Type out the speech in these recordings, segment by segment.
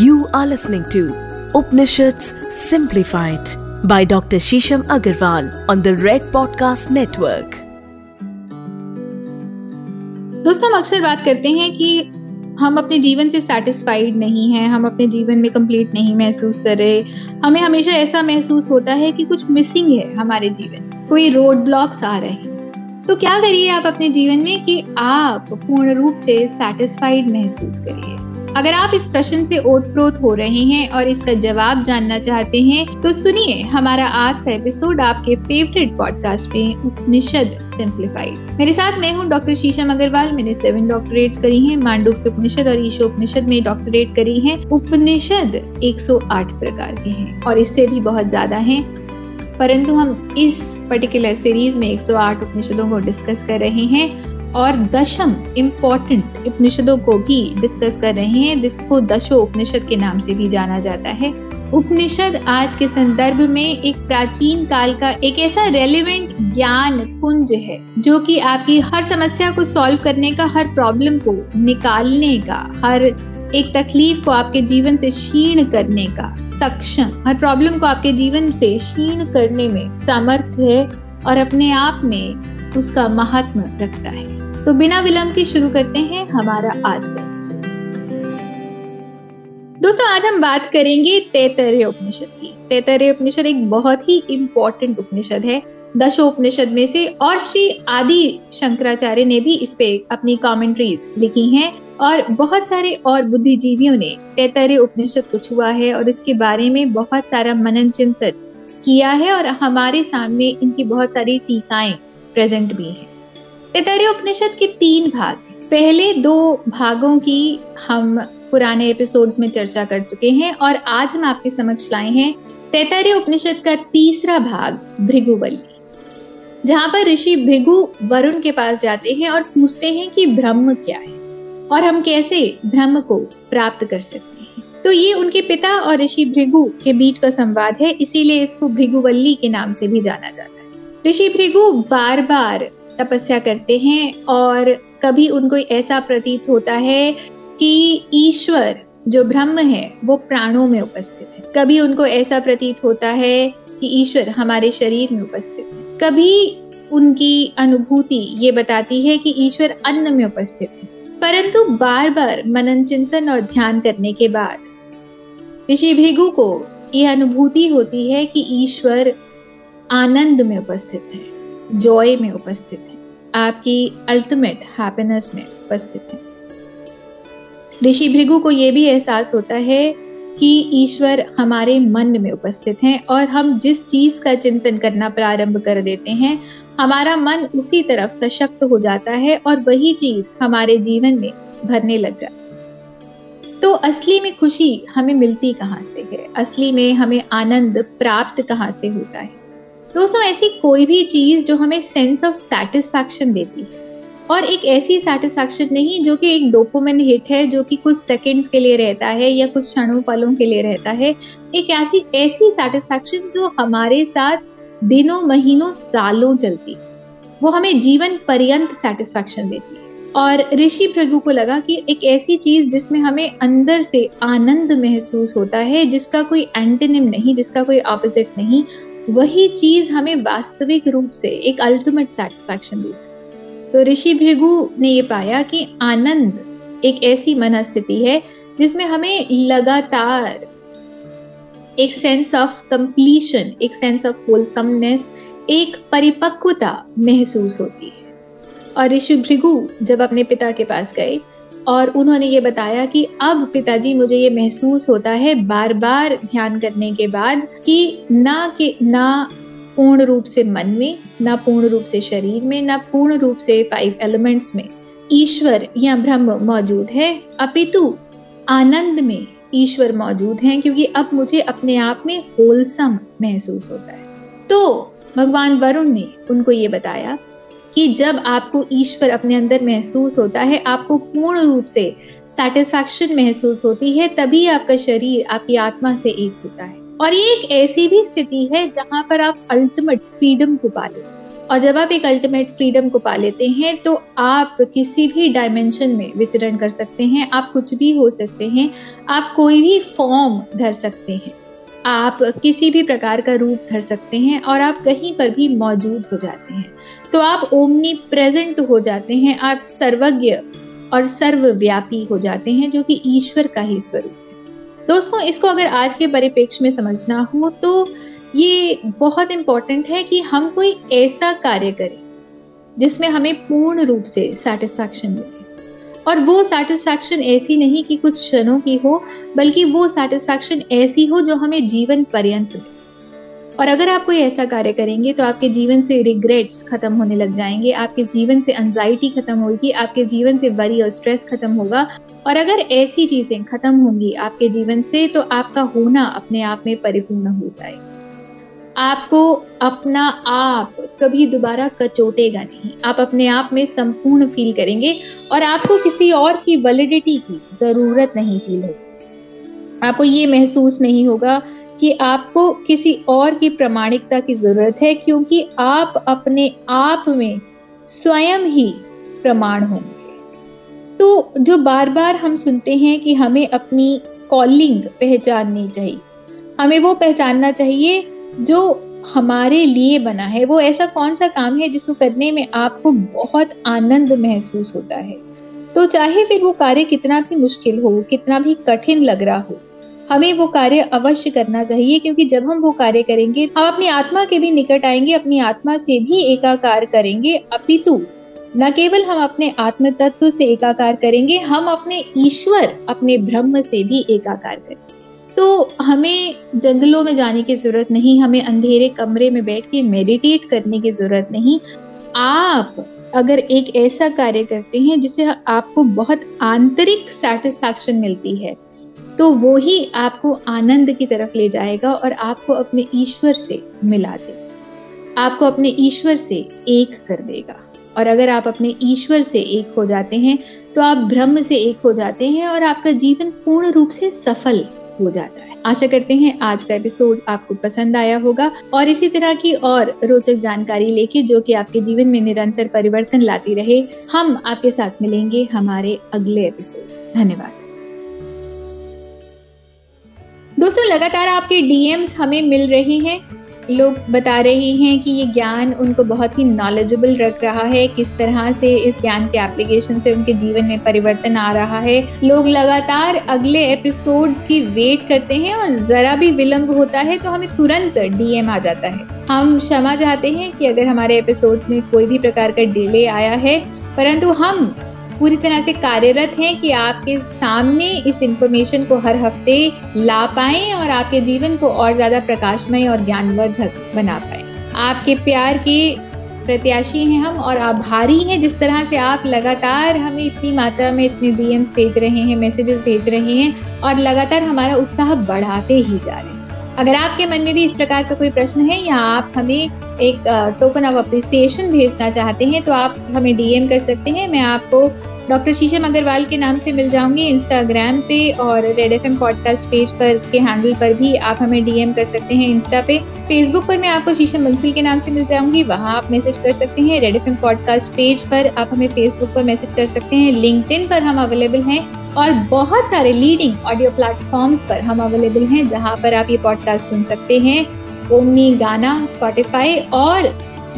You are listening to Upanishads Simplified by Dr. Shisham Agarwal on the Red Podcast Network. दोस्तों, हम अक्सर बात करते हैं कि हम अपने जीवन से सेटिस्फाइड नहीं हैं, हम अपने जीवन में कंप्लीट नहीं महसूस कर रहे हमें हमेशा ऐसा महसूस होता है कि कुछ मिसिंग है हमारे जीवन कोई रोड ब्लॉक्स आ रहे हैं तो क्या करिए आप अपने जीवन में कि आप पूर्ण रूप से सेटिस्फाइड महसूस करिए अगर आप इस प्रश्न से ओतप्रोत हो रहे हैं और इसका जवाब जानना चाहते हैं तो सुनिए हमारा आज का एपिसोड आपके फेवरेट पॉडकास्ट में, उपनिषद सिंप्लीफाइड मेरे साथ मैं हूँ डॉक्टर शीशम अग्रवाल। मैंने सेवन डॉक्टरेट करी हैं मांडू उपनिषद और ईशो उपनिषद में डॉक्टरेट करी है। उपनिषद 108 प्रकार के हैं और इससे भी बहुत ज़्यादा हैं। परंतु हम इस पर्टिकुलर सीरीज़ में 108 उपनिषदों को डिस्कस कर रहे हैं। और दशम इम्पोर्टेंट उपनिषदों को भी डिस्कस कर रहे हैं, जिसको दशो उपनिषद के नाम से भी जाना जाता है। उपनिषद आज के संदर्भ में एक प्राचीन काल का एक ऐसा रेलिवेंट ज्ञान कुंज है, जो कि आपकी हर समस्या को सॉल्व करने का, हर प्रॉब्लम को निकालने का, हर एक तकलीफ़ को आपके जीवन से क्षीण करने का सक्षम, हर प्रॉब्लम को आपके जीवन से क्षीण करने में सामर्थ्य है और अपने आप में उसका महत्व रखता है। तो बिना विलंब के शुरू करते हैं हमारा आज का दोस्तों, आज हम बात करेंगे तैतरय उपनिषद की। तैतरय उपनिषद एक बहुत ही इम्पोर्टेंट उपनिषद है। दशोपनिषद में से और श्री आदि शंकराचार्य ने भी इस पे अपनी कमेंट्रीज लिखी हैं और बहुत सारे और बुद्धिजीवियों ने तैतरे उपनिषद को छुआ है और इसके बारे में बहुत सारा मनन चिंतन किया है और हमारे सामने इनकी बहुत सारी टीकाएँ प्रेजेंट भी है। तैतरीय उपनिषद के तीन भाग पहले दो भागों की हम पुराने एपिसोड्स में चर्चा कर चुके हैं और आज हम आपके समक्ष लाए हैं तैतरीय उपनिषद का तीसरा भाग भृगुवल्ली जहाँ पर ऋषि भृगु वरुण के पास जाते हैं और पूछते हैं कि ब्रह्म क्या है और हम कैसे ब्रह्म को प्राप्त कर सकते हैं। तो ये उनके पिता और ऋषि भृगु के बीच का संवाद है, इसीलिए इसको भृगुवल्ली के नाम से भी जाना जाता है। ऋषि भृगु बार बार तपस्या करते हैं और कभी उनको ऐसा प्रतीत होता है कि ईश्वर जो ब्रह्म है, वो प्राणों में उपस्थित है। कभी उनको ऐसा प्रतीत होता है कि ईश्वर हमारे शरीर में उपस्थित है। कभी उनकी अनुभूति ये बताती है कि ईश्वर अन्न में उपस्थित है। परंतु बार बार मनन चिंतन और ध्यान करने के बाद ऋषि भृगु को यह अनुभूति होती है कि ईश्वर आनंद में उपस्थित है जॉय में उपस्थित है, आपकी अल्टीमेट हैप्पीनेस में उपस्थित है। ऋषि भृगु को यह भी एहसास होता है कि ईश्वर हमारे मन में उपस्थित हैं और हम जिस चीज़ का चिंतन करना प्रारंभ कर देते हैं, हमारा मन उसी तरफ़ सशक्त हो जाता है और वही चीज़ हमारे जीवन में भरने लग जाती तो असली में खुशी हमें मिलती कहाँ से है? असली में हमें आनंद प्राप्त कहाँ से होता है? दोस्तों, ऐसी कोई भी चीज़ जो हमें सेंस ऑफ़ सेटिस्फैक्शन देती है, और एक ऐसी सेटिस्फैक्शन नहीं जो कि एक डोपोमिन हिट है, जो कि कुछ सेकंड्स के लिए रहता है या कुछ क्षणों पलों के लिए रहता है, एक ऐसी ऐसी सेटिस्फैक्शन जो हमारे साथ दिनों, महीनों, सालों चलती वो हमें जीवन पर्यंत सेटिस्फैक्शन देती है। और ऋषि प्रभु को लगा कि एक ऐसी चीज़ जिसमें हमें अंदर से आनंद महसूस होता है, जिसका कोई एंटेनिम नहीं, जिसका कोई ऑपोजिट नहीं वही चीज़ हमें वास्तविक रूप से एक अल्टीमेट सेटिस्फैक्शन दे सकती तो ऋषि भृगु ने ये पाया कि आनंद एक ऐसी मनस्थिति है जिसमें हमें लगातार एक सेंस ऑफ़ कंप्लीशन एक सेंस ऑफ़ होलसमनेस एक परिपक्वता महसूस होती है। और ऋषि भृगु जब अपने पिता के पास गए और उन्होंने ये बताया कि अब पिताजी, मुझे ये महसूस होता है बार बार ध्यान करने के बाद कि ना कि, ना पूर्ण रूप से मन में, ना पूर्ण रूप से शरीर में, ना पूर्ण रूप से फाइव एलिमेंट्स में ईश्वर या ब्रह्म मौजूद है। अपितु आनंद में ईश्वर मौजूद हैं, क्योंकि अब मुझे अपने आप में होलसम महसूस होता है। तो भगवान वरुण ने उनको ये बताया कि जब आपको ईश्वर अपने अंदर महसूस होता है, आपको पूर्ण रूप से सेटिस्फैक्शन महसूस होती है, तभी आपका शरीर, आपकी आत्मा से एक होता है। और ये एक ऐसी भी स्थिति है जहाँ पर आप अल्टीमेट फ्रीडम को पा पाले और जब आप एक अल्टीमेट फ्रीडम को पा लेते हैं तो आप किसी भी डायमेंशन में विचरण कर सकते हैं, आप कुछ भी हो सकते हैं, आप कोई भी फॉर्म धर सकते हैं। आप किसी भी प्रकार का रूप धर सकते हैं और आप कहीं पर भी मौजूद हो जाते हैं। तो आप ओमनी प्रेजेंट हो जाते हैं, आप सर्वज्ञ और सर्वव्यापी हो जाते हैं, जो कि ईश्वर का ही स्वरूप है। दोस्तों, इसको अगर आज के परिप्रेक्ष्य में समझना हो तो ये बहुत इंपॉर्टेंट है कि हम कोई ऐसा कार्य करें, जिसमें हमें पूर्ण रूप से सेटिस्फैक्शन मिले। और वो सेटिस्फैक्शन ऐसी नहीं कि कुछ क्षणों की हो, बल्कि वो सेटिस्फैक्शन ऐसी हो जो हमें जीवन पर्यंत और अगर आप कोई ऐसा कार्य करेंगे तो आपके जीवन से रिग्रेट्स खत्म होने लग जाएँगे, आपके जीवन से एंजाइटी खत्म होगी, आपके जीवन से वरी और स्ट्रेस खत्म होगा। और अगर ऐसी चीज़ें खत्म होंगी आपके जीवन से तो आपका होना अपने आप में परिपूर्ण हो जाएगा। आपको अपना आप कभी दोबारा कचोटेगा नहीं। आप अपने आप में संपूर्ण फील करेंगे और आपको किसी और की वैलिडिटी की ज़रूरत नहीं फील होगी। आपको ये महसूस नहीं होगा कि आपको किसी और की प्रमाणिकता की ज़रूरत है क्योंकि आप अपने आप में स्वयं ही प्रमाण होंगे। तो जो बार बार हम सुनते हैं कि हमें अपनी कॉलिंग पहचाननी चाहिए, हमें वो पहचानना चाहिए जो हमारे लिए बना है, वो ऐसा कौन सा काम है जिसको करने में आपको बहुत आनंद महसूस होता है? तो चाहे फिर वो कार्य कितना भी मुश्किल हो, कितना भी कठिन लग रहा हो, हमें वो कार्य अवश्य करना चाहिए, क्योंकि जब हम वो कार्य करेंगे हम अपनी आत्मा के भी निकट आएँगे, अपनी आत्मा से भी एकाकार करेंगे, अपितु न केवल हम अपने आत्म तत्व से एकाकार करेंगे, हम अपने ईश्वर, अपने ब्रह्म से भी एकाकार करेंगे। तो हमें जंगलों में जाने की ज़रूरत नहीं, हमें अंधेरे कमरे में बैठ के मेडिटेट करने की ज़रूरत नहीं। आप अगर एक ऐसा कार्य करते हैं जिसे आपको बहुत आंतरिक सेटिस्फैक्शन मिलती है तो वो ही आपको आनंद की तरफ़ ले जाएगा और आपको अपने ईश्वर से मिला दे। आपको अपने ईश्वर से एक कर देगा। और अगर आप अपने ईश्वर से एक हो जाते हैं तो आप ब्रह्म से एक हो जाते हैं और आपका जीवन पूर्ण रूप से सफल हो जाता है। आशा करते हैं आज का एपिसोड आपको पसंद आया होगा। और इसी तरह की और रोचक जानकारी लेके जो कि आपके जीवन में निरंतर परिवर्तन लाती रहे, हम आपके साथ मिलेंगे हमारे अगले एपिसोड धन्यवाद। दोस्तों, लगातार आपके डीएम्स हमें मिल रहे हैं। लोग बता रहे हैं कि ये ज्ञान उनको बहुत ही नॉलेजेबल रख रहा है, किस तरह से इस ज्ञान के एप्लीकेशन से उनके जीवन में परिवर्तन आ रहा है। लोग लगातार अगले एपिसोड्स की वेट करते हैं और जरा भी विलंब होता है तो हमें तुरंत डीएम आ जाता है। हम क्षमा चाहते हैं कि अगर हमारे एपिसोड्स में कोई भी प्रकार का डिले आया है, परंतु हम पूरी तरह से कार्यरत हैं कि आपके सामने इस इंफॉर्मेशन को हर हफ़्ते ला पाए और आपके जीवन को और ज़्यादा प्रकाशमय और ज्ञानवर्धक बना पाए। आपके प्यार के प्रत्याशी हैं हम और आभारी हैं। जिस तरह से आप लगातार हमें इतनी मात्रा में इतने डीएम्स भेज रहे हैं मैसेजेस भेज रहे हैं और लगातार हमारा उत्साह बढ़ाते ही जा रहे हैं। अगर आपके मन में भी इस प्रकार का कोई प्रश्न है या आप हमें एक टोकन ऑफ़ अप्रिसिएशन भेजना चाहते हैं तो आप हमें डीएम कर सकते हैं। मैं आपको डॉक्टर शीशम अग्रवाल के नाम से मिल जाऊँगी इंस्टाग्राम पे और रेड एफएम पॉडकास्ट पेज पर के हैंडल पर भी आप हमें डीएम कर सकते हैं इंस्टा पे। फेसबुक पर मैं आपको शीशम बंसल के नाम से मिल जाऊँगी। वहाँ आप मैसेज कर सकते हैं रेड एफएम पॉडकास्ट पेज पर। आप हमें फेसबुक पर मैसेज कर सकते हैं। लिंकड पर हम अवेलेबल हैं और बहुत सारे लीडिंग ऑडियो प्लेटफॉर्म्स पर हम अवेलेबल हैं, जहाँ पर आप ये पॉडकास्ट सुन सकते हैं। ओमनी गाना स्पॉटिफाई और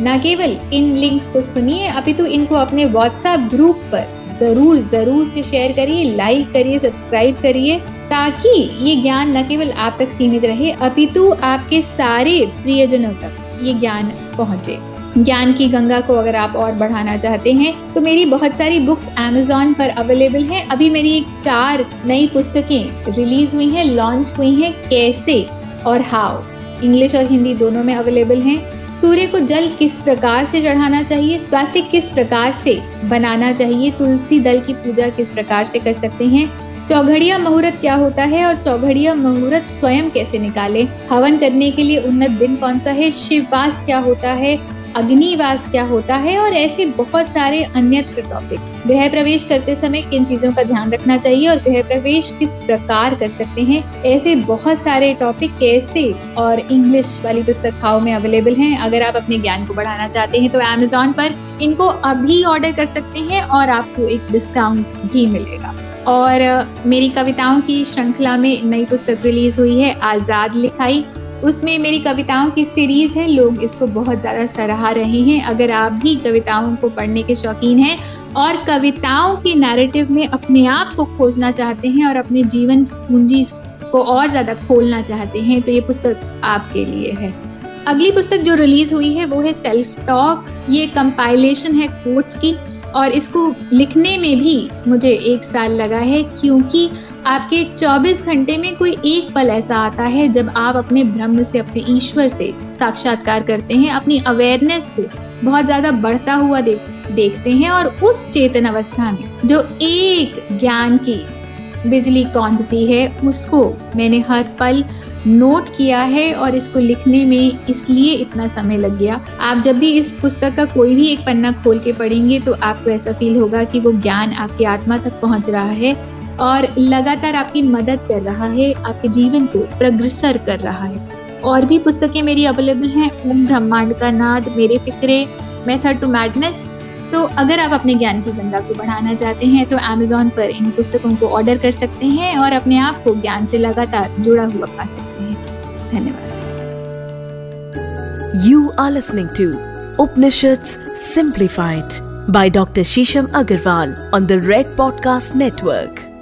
न केवल इन लिंक्स को सुनिए अभी तो इनको अपने व्हाट्सएप ग्रुप पर ज़रूर ज़रूर से शेयर करिए लाइक करिए सब्सक्राइब करिए, ताकि ये ज्ञान न केवल आप तक सीमित रहे, अपितु आपके सारे प्रियजनों तक ये ज्ञान पहुँचे। ज्ञान की गंगा को अगर आप और बढ़ाना चाहते हैं तो मेरी बहुत सारी बुक्स अमेजोन पर अवेलेबल हैं। अभी मेरी चार नई पुस्तकें रिलीज़ हुई हैं लॉन्च हुई हैं, कैसे और हाउ इंग्लिश और हिंदी दोनों में अवेलेबल हैं। सूर्य को जल किस प्रकार से चढ़ाना चाहिए, स्वास्थ्य किस प्रकार से बनाना चाहिए, तुलसी दल की पूजा किस प्रकार से कर सकते हैं, चौघड़िया मुहूर्त क्या होता है और चौघड़िया मुहूर्त स्वयं कैसे निकाले, हवन करने के लिए उन्नत दिन कौन सा है, शिववास क्या होता है अग्निवास क्या होता है और ऐसे बहुत सारे अन्य टॉपिक गृह प्रवेश करते समय किन चीज़ों का ध्यान रखना चाहिए और गृह प्रवेश किस प्रकार कर सकते हैं? ऐसे बहुत सारे टॉपिक कैसे और इंग्लिश वाली पुस्तक खाओ में अवेलेबल हैं। अगर आप अपने ज्ञान को बढ़ाना चाहते हैं तो अमेजोन पर इनको अभी ऑर्डर कर सकते हैं और आपको एक डिस्काउंट भी मिलेगा। और, मेरी कविताओं की श्रृंखला में नई पुस्तक रिलीज़ हुई है, आज़ाद लिखाई। उसमें मेरी कविताओं की सीरीज़ है, लोग इसको बहुत ज़्यादा सराहा रहे हैं। अगर आप भी कविताओं को पढ़ने के शौकीन हैं और कविताओं के नैरेटिव में अपने आप को खोजना चाहते हैं और अपने जीवन पूंजी को और ज़्यादा खोलना चाहते हैं तो ये पुस्तक आपके लिए है। अगली पुस्तक जो रिलीज़ हुई है, वो है सेल्फ टॉक ये कंपाइलेशन है कोट्स की और इसको लिखने में भी मुझे एक साल लगा है, क्योंकि आपके 24 घंटे में कोई एक पल ऐसा आता है जब आप अपने ब्रह्म से, अपने ईश्वर से साक्षात्कार करते हैं, अपनी अवेयरनेस को बहुत ज़्यादा बढ़ता हुआ देख देखते हैं और उस चेतन अवस्था में जो एक ज्ञान की बिजली कौंधती है, उसको मैंने हर पल नोट किया है और इसको लिखने में इसलिए इतना समय लग गया। आप जब भी इस पुस्तक का कोई भी एक पन्ना खोल के पढ़ेंगे तो आपको ऐसा फील होगा कि वो ज्ञान आपकी आत्मा तक पहुँच रहा है। और लगातार आपकी मदद कर रहा है, आपके जीवन को प्रग्रसर कर रहा है। और भी पुस्तकें मेरी अवेलेबल हैं, ओम ब्रह्मांड का नाद, मेरे फिक्रे मेथड टू मैडनेस। तो अगर आप अपने ज्ञान की गंगा को बढ़ाना चाहते हैं तो अमेजोन पर इन पुस्तकों को ऑर्डर कर सकते हैं और अपने आप को ज्ञान से लगातार जुड़ा हुआ पा सकते हैं। धन्यवाद। You are listening to Upanishad simplified by doctor Shisham Agrawal on the Red Podcast Network.